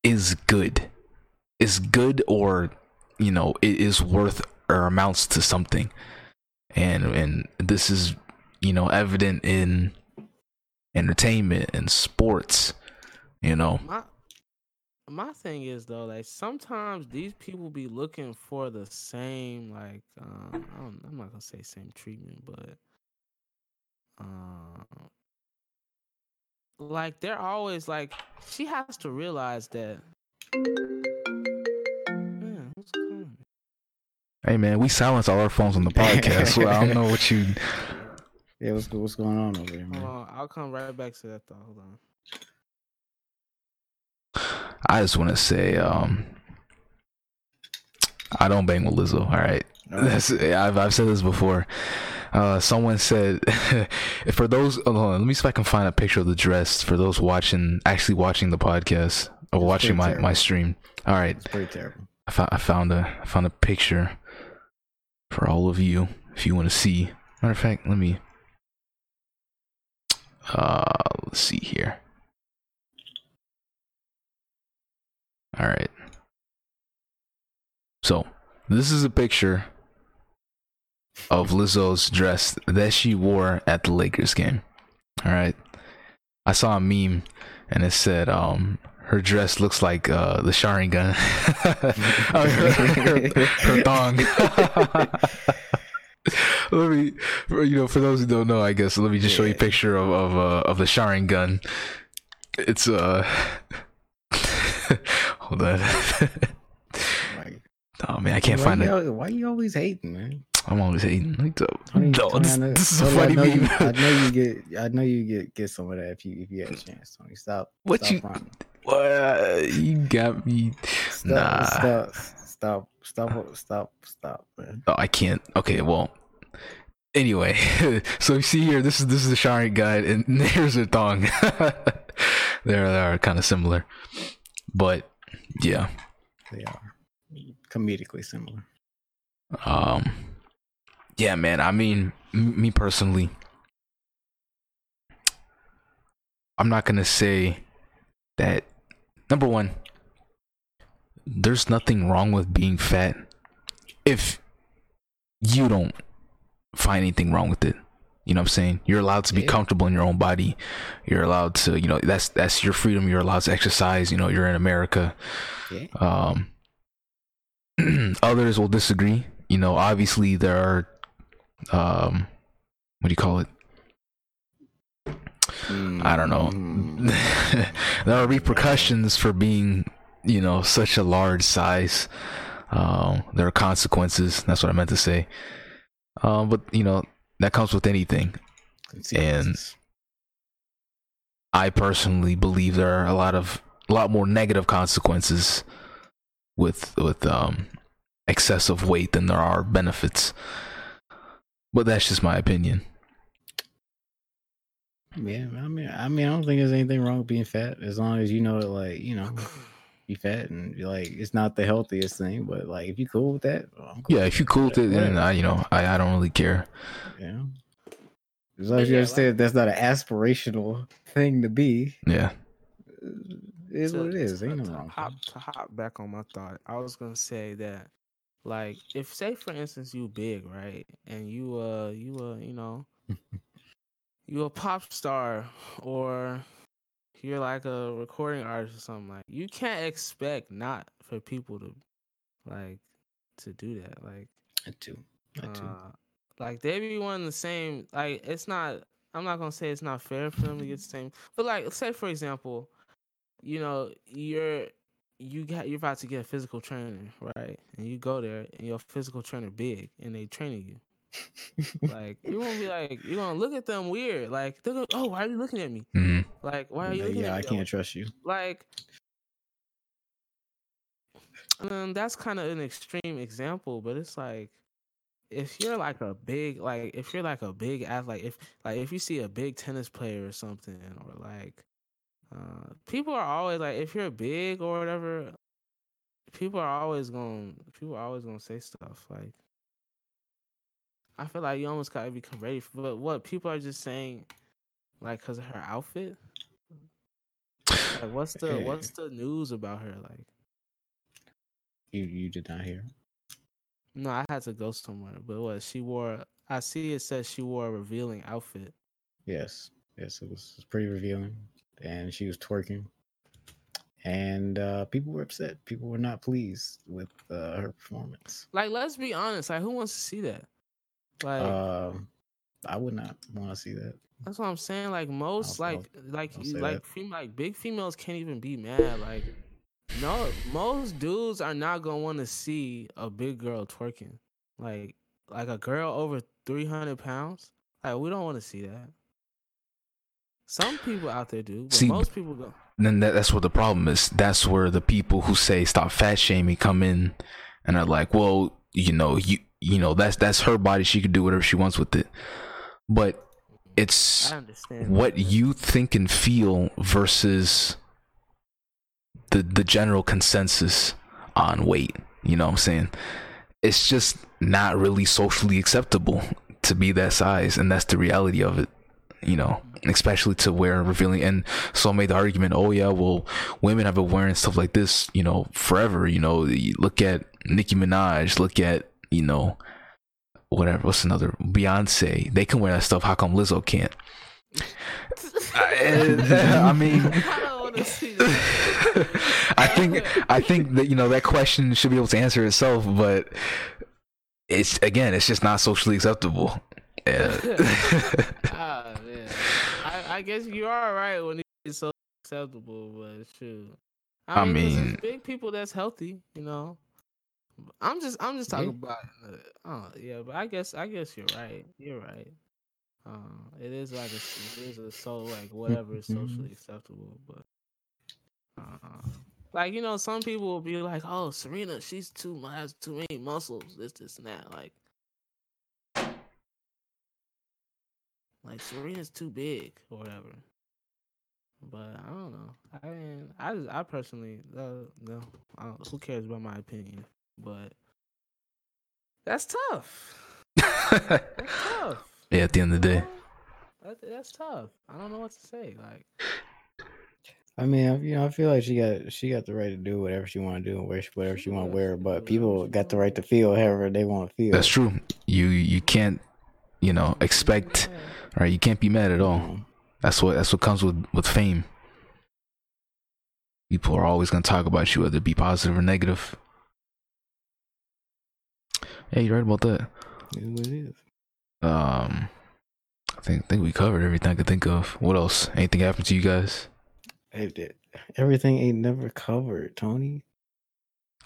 is good, is good or you know it is worth or amounts to something and and this is you know evident in entertainment and sports you know my my thing is though like sometimes these people be looking for the same like um I i'm not gonna say same treatment but um like they're always like she has to realize that? Hey man we silence all our phones on the podcast so i don't know what you Yeah, what's what's going on over there, Hold man? on, I'll come right back to that though. Hold on. i just want to say um i don't bang with lizzo all right That's, I've, I've said this before uh, someone said for those hold on, let me see if i can find a picture of the dress for those watching actually watching the podcast or It's watching pretty my, my stream all right It's pretty terrible. I found, I found a I found a picture for all of you if you want to see. Matter of fact, let me uh let's see here. All right. So, this is a picture of Lizzo's dress that she wore at the Lakers game. All right. I saw a meme and it said um her dress looks like uh the Sharingan. Oh, her, her, her thong. let me, for- you know, for those who don't know, I guess let me just show you a picture of of uh, of the Sharingan. It's uh, hold on. Oh man, I can't why find you, it. Why you always hating, man? I'm always hating. Like, the- no, this, I know- this is a Tony, I funny know you- I know you get. I know you get get some of that if you if you had a chance, Tony. Stop. What stop you- fronting. What? You got me. Stop, Nah. stop, stop, stop, stop, stop, man. Oh, I can't. Okay, well, anyway, so you see here, this is this is the Sharingan, and here's a thong. they're they are kind of similar, but yeah, They are comedically similar. um, yeah, man. I mean, m- me personally, I'm not gonna say that. Number one, there's nothing wrong with being fat if you don't find anything wrong with it. You know what I'm saying? You're allowed to be Yeah. comfortable in your own body. You're allowed to, you know, that's that's your freedom. You're allowed to exercise. You know, you're in America. Yeah. Um, others will disagree. You know, obviously there are, um, what do you call it? I don't know. Mm. there are repercussions for being, you know, such a large size. Um, there are consequences. That's what I meant to say. Um, but you know that comes with anything. And I personally believe there are a lot of a lot more negative consequences with with um excessive weight than there are benefits. But that's just my opinion. Yeah, I mean, I mean, I don't think there's anything wrong with being fat as long as you know that, like, you know, be fat and you're like it's not the healthiest thing, but like if you cool with that, well, I'm cool Yeah, if you cool with it, then I, you know, I, I don't really care. Yeah, as long as you Yeah, understand that's not an aspirational thing to be. Yeah. It is to- what it is. to- Ain't no to wrong. hop, to hop back on my thought, I was gonna say that, like, if say for instance you big, right, and you uh you uh you know you a pop star or you're like a recording artist or something like you can't expect not for people to like to do that like That too. That too. uh, like they be wanting the same. Like it's not. I'm not gonna say it's not fair for them to get the same. But like, say for example, you know, you're you got you're about to get a physical trainer, right? And you go there, and your physical trainer big, and they training you. Like you won't be like you're gonna look at them weird. Like they're gonna, oh, why are you looking at me? hmm Like why are you Like, looking yeah, at I me? can't trust you. like um, that's kind of an extreme example but it's like if you're like a big like if you're like a big athlete if like if you see a big tennis player or something or like uh people are always like if you're big or whatever people are always gonna people are always going to say stuff like i feel like you almost gotta become ready for but what people are just saying like because of her outfit like what's the Yeah. what's the news about her like You you did not hear. no i had to go somewhere but what she wore i see it says she wore a revealing outfit Yes, yes, it was, it was pretty revealing, and she was twerking, and uh, people were upset. People were not pleased with uh, her performance. like let's be honest like who wants to see that like Um, I would not want to see that. That's what I'm saying. Like most, I'll- like, like, I'll like, fem- like big females can't even be mad. Like, no, most dudes are not gonna want to see a big girl twerking. Like, like a girl over three hundred pounds. Like, we don't want to see that. Some people out there do, but See, most people don't. Then that, that's what the problem is. That's where the people who say stop fat shaming come in and are like, well, you know, you you know, that's that's her body. She can do whatever she wants with it. But it's what you think and feel versus the the general consensus on weight. You know what I'm saying? It's just not really socially acceptable to be that size, and that's the reality of it. You know, especially to wear revealing. And so I made the argument, oh yeah, well, women have been wearing stuff like this, you know, forever. You know, look at Nicki Minaj, look at you know, whatever. What's another Beyonce? They can wear that stuff. How come Lizzo can't? I, I mean, I don't want to see that. I think I think that you know that question should be able to answer itself, but it's again, it's just not socially acceptable. Yeah. ah man, I, I guess you are right when it's so acceptable, but shoot. I I mean, mean- big people that's healthy, you know. I'm just, I'm just talking about, uh, oh yeah, but I guess, I guess you're right. You're right. Uh, it is like a, it is a so like whatever is socially acceptable, but uh, like you know, some people will be like, oh, Serena, she's too has too many muscles, this, this, and that. Like, like Serena's too big or whatever. But I don't know. I mean, I just, I personally, uh, no, I don't, who cares about my opinion? But that's tough. That's tough. yeah, at the end of the day. That, that's tough. I don't know what to say. Like, I mean, you know, I feel like she got she got the right to do whatever she want to do and wear whatever she want to wear. But people got the right to feel however they want to feel. That's true. You you can't, you know, expect right. You can't be mad at all. That's what that's what comes with with fame. People are always gonna talk about you, whether it be positive or negative. Yeah, you're right about that. it is what it is. Um, I think think we covered everything I could think of. What else? Anything happened to you guys? Hey, that- Everything ain't never covered, Tony.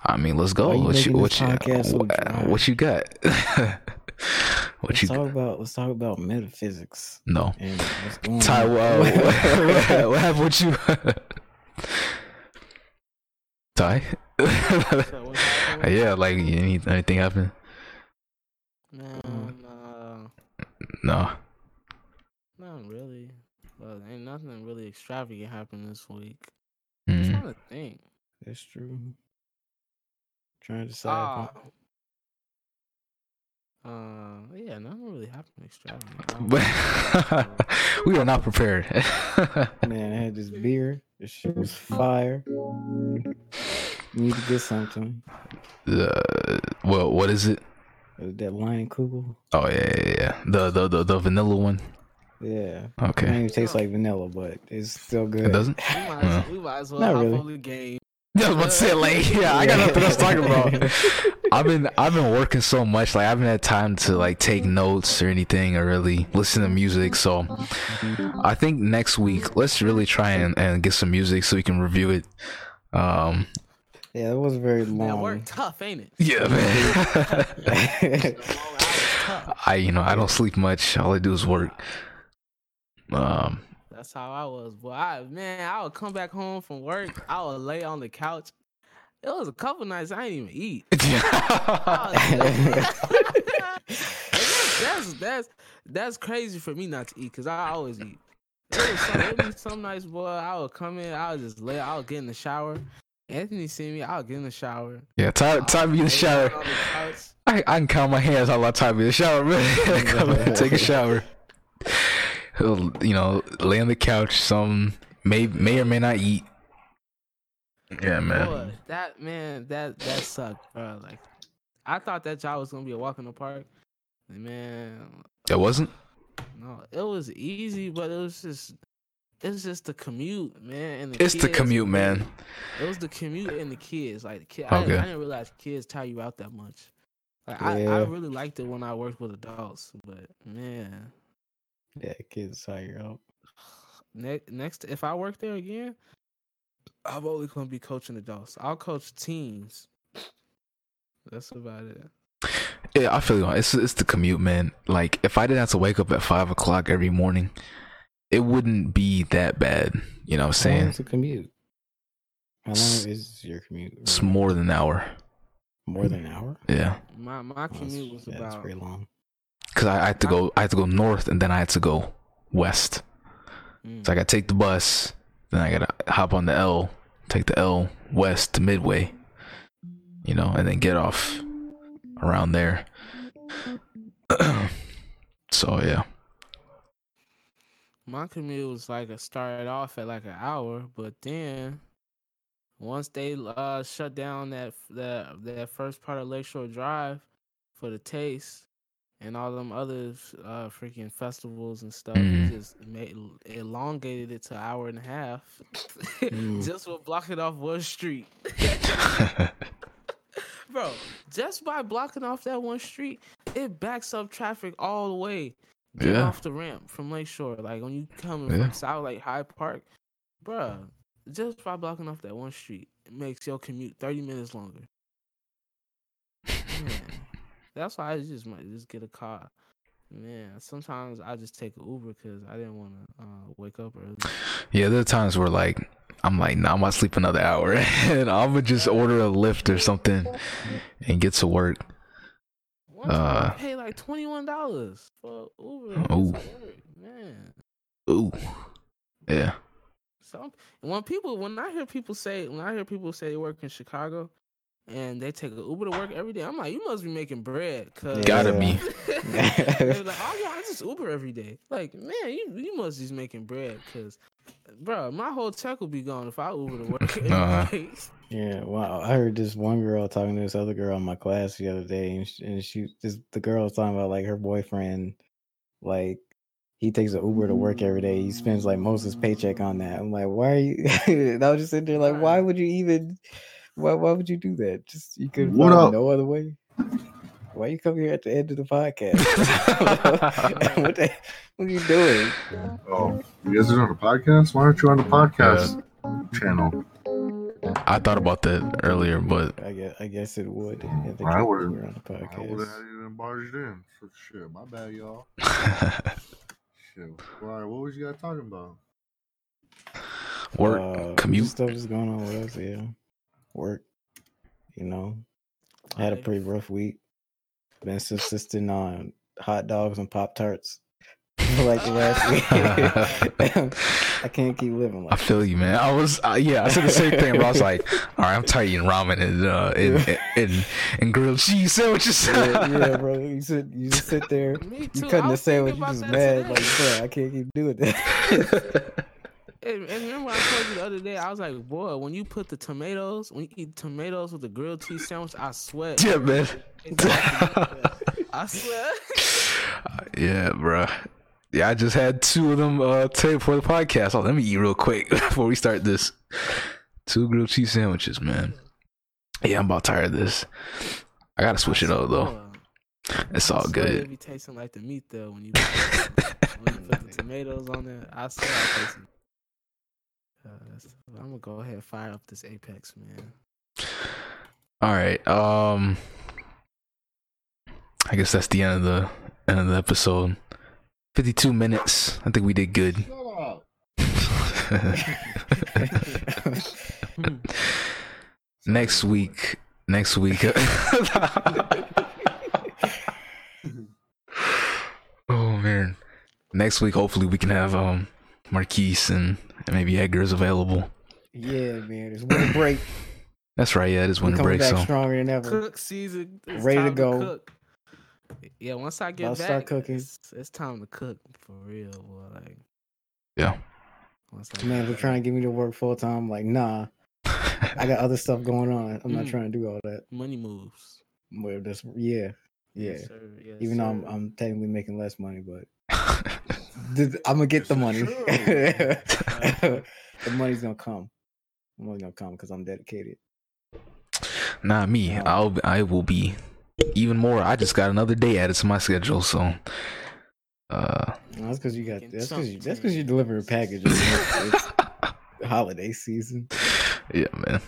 I mean, let's go. You What you what you what, what you got? what let's you talk about let's talk about metaphysics no? and what's going Ty, what, what, happened with you? Ty? so what happened? yeah, like anything happened? Man, uh, No. not really. Well, ain't nothing really extravagant happened this week. I'm Mm. trying to think. That's true. Trying to decide. Upon- Uh, yeah, nothing really happened extravagant. But we are not prepared. Man, I had this beer. This shit was fire. You need to get something. uh, well, what is it? That Leinenkugel. Oh yeah, yeah, yeah. The the the, the vanilla one. Yeah. It Okay. don't even taste like vanilla, but it's still good. It doesn't. we, might Yeah. we might as well Not really. on the game. I was about to say like, yeah, I got nothing else to talk about. I've been I've been working so much, like I haven't had time to like take notes or anything or really listen to music. So I think next week let's really try and, and get some music so we can review it. Um, Yeah, it was very long. Man, long. work tough, ain't it? yeah, man. Long hours tough. I you know I don't sleep much. All I do is work. Um, That's how I was, boy. I man, I would come back home from work. I would lay on the couch. It was a couple nights I didn't even eat. I that's that's that's crazy for me not to eat because I always eat. It was some, it was some nights, boy. I would come in, I would just lay, I would get in the shower. Anthony see me, I'll get in the shower. yeah, time time me in the shower. the. I, I can count my hands how long time in the shower, man. Come and take a shower. He'll, you know, lay on the couch. Some may may or may not eat. Yeah, man. Boy, that man, that that sucked, bro. Like, I thought that job was gonna be a walk in the park. Man, It wasn't. no, it was easy, but it was just, it's just the commute, man. And the It's the commute, man. It was the commute and the kids. Like the kid, I, didn't, I didn't realize kids tire you out that much. Like I, I really liked it when I worked with adults, but man, yeah, kids tire you out. next next if I work there again, I'm only gonna be coaching adults. I'll coach teams. That's about it. Yeah, I feel you. It's it's the commute, man. Like if I didn't have to wake up at five o'clock every morning, it wouldn't be that bad. You know what I'm How long saying? is the commute? How long S- is your commute? It's more than an hour. More than an hour. Yeah, My my That's- commute was yeah, that's about very long. because I, I had to go. I had to go north, and then I had to go west. mm, So I got to take the bus, then I got to hop on the L, take the L west to Midway, you know, and then get off around there. so yeah, my commute was like it started off at like an hour, but then once they uh shut down that that that first part of Lakeshore Drive for the taste and all them other uh freaking festivals and stuff, Mhm. it just made elongated it to an hour and a half. Just for blocking off one street. Bro, just by blocking off that one street, it backs up traffic all the way. Get Yeah. off the ramp from Lakeshore. Like when you coming Yeah. from South Lake Hyde Park, bruh, just by blocking off that one street, it makes your commute 30 minutes longer. That's why I just might just get a car. Man, sometimes I just take an Uber because I didn't want to uh, wake up early. yeah. There are times where like I'm like, nah, I'm gonna sleep another hour, and I'm gonna just order a Lyft or something and get to work. One Uh, pay like twenty one dollars for Uber. to get Ooh. to work, man. Ooh, yeah. Some when people when I hear people say when I hear people say they work in Chicago and they take an Uber to work every day, I'm like, you must be making bread. Cause Gotta be. They're like, oh yeah, I just Uber every day. Like, man, you you must be making bread, cause, bro, my whole check will be gone if I Uber to work. Uh-huh. Yeah, wow. I heard this one girl talking to this other girl in my class the other day, and she, and she this the girl was talking about like her boyfriend, like he takes an Uber to work every day. He spends like most of his paycheck on that. I'm like, why are you? and I was just sitting there like, why would you even? Why why would you do that? Just you could What find up? no other way. Why you come here at the end of the podcast? what the, what are you doing? Oh, you guys are on the podcast? Why aren't you on the podcast channel? I thought about that earlier, but I guess I guess it would. If I would've- you on the podcast. I would podcast. have had you barged in. So shit, my bad, y'all. Shit. All right, what was you guys talking about? work, Uh, commute. Stuff is going on with us, yeah. Work, you know. I had a pretty rough week. Been subsisting on hot dogs and Pop Tarts like the last week. I can't keep living like I feel you, man. I was, uh, yeah, I said the same thing. But I was like, all right, I'm tired of eating ramen and uh, and, and, and grilled cheese sandwiches. yeah, yeah, bro. You sit, you just sit there, you cutting the sandwich, you just mad, today. like, bro, I can't keep doing that. And, and remember I told you the other day, I was like, boy, when you put the tomatoes, when you eat tomatoes with the grilled cheese sandwich, I sweat. yeah, man. I swear. yeah, bro. Yeah, I just had two of them uh, today before the podcast. Oh, let me eat real quick before we start this. Two grilled cheese sandwiches, man. Yeah, I'm about tired of this. I gotta switch it up though. It's all good. It be tasting like the meat though when you when you put the tomatoes on there. I swear I taste. Uh, I'm gonna go ahead and fire up this Apex, man. All right. Um, I guess that's the end of the end of the episode. Fifty-two minutes. I think we did good. Next week. Next week. oh man. Next week, hopefully, we can have um Marquise and, and maybe Edgar's available. yeah, man. It's winter break. That's right. Yeah, it is We're winter coming break. back So stronger than ever. Cook season. It's Ready to time go. cook. Yeah, once I get About to back, start cooking. It's, it's time to cook for real, boy. Like, yeah. once Man, they're trying to get me to work full time. I'm like, nah, I got other stuff going on. I'm not Mm. trying to do all that. money moves. Well, that's yeah, yeah. Yes, sir. Yes, Even though I'm. I'm technically making less money, but th- I'm gonna get the money. sure. the money's gonna come. The money's gonna come because I'm dedicated. Not me. No. I'll I will be even more. I just got another day added to my schedule, so uh No, that's because you got. That's because you. chunk That's because you deliver packages. It's, it's holiday season. yeah, man.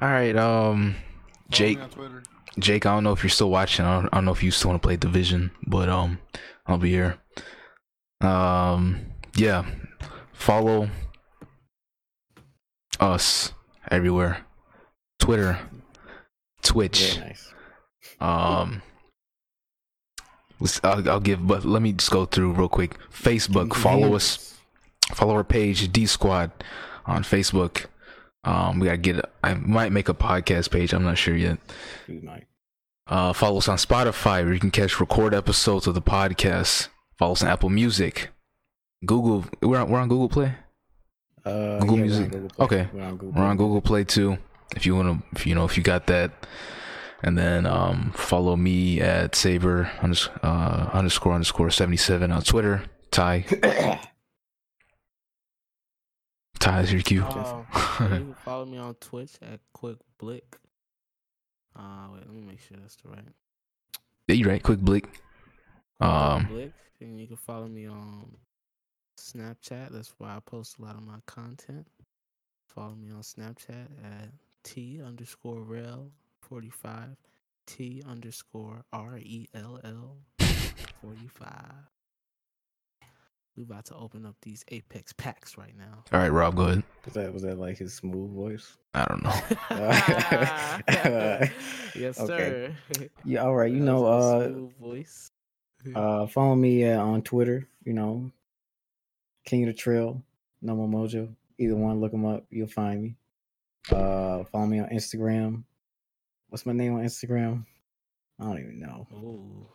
All right, um Jake Follow me on Twitter. Jake, I don't know if you're still watching. I don't, I don't know if you still want to play Division, but um I'll be here. Um yeah. Follow us everywhere. Twitter, Twitch. Nice. Um, I'll, I'll give, but let me just go through real quick. Facebook, follow us, follow our page, D Squad, on Facebook. Um, we gotta get. I might make a podcast page. I'm not sure yet. Good night. Uh, follow us on Spotify, where you can catch record episodes of the podcast. Follow us on Apple Music, Google. We're on, we're on Google Play. Uh, Google yeah, Music. Google. Okay. We're on Google. We're on Play. Google Play too. If you want to, if you know, if you got that, and then um, follow me at saber unders- uh, underscore underscore seventy seven on Twitter. Ty, Ty is your cue. Um, you can follow me on Twitch at Quick Blick. Uh, wait, let me make sure that's the right. yeah, you right. Quick blick. Um, Blick, and you can follow me on Snapchat. That's where I post a lot of my content. Follow me on Snapchat at T underscore rel forty five. T underscore R E L L forty five. We about to open up these Apex packs right now. All right, Rob, go ahead. Was that was that like his smooth voice? I don't know. yes, Okay. sir. Yeah, all right. You That know, uh, smooth voice. uh, follow me uh, on Twitter. You know, King of the Trail, No More Mojo. Either one, look them up. You'll find me. Uh, follow me on Instagram. What's my name on Instagram? I don't even know. Ooh.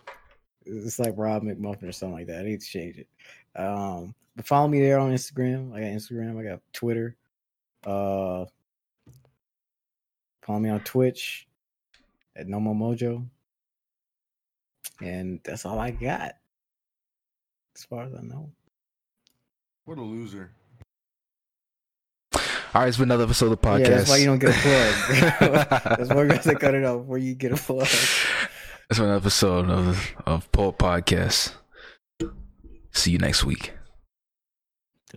It's like Rob McMuffin or something like that. I need to change it. Um, but follow me there on Instagram. I got Instagram. I got Twitter. Uh, follow me on Twitch at No More Mojo. And that's all I got, as far as I know. What a loser. All right, it's been another episode of the podcast. Yeah, that's why you don't get a plug. that's why we're gonna cut it off before you get a plug. Been an episode of of Poet Podcast. See you next week.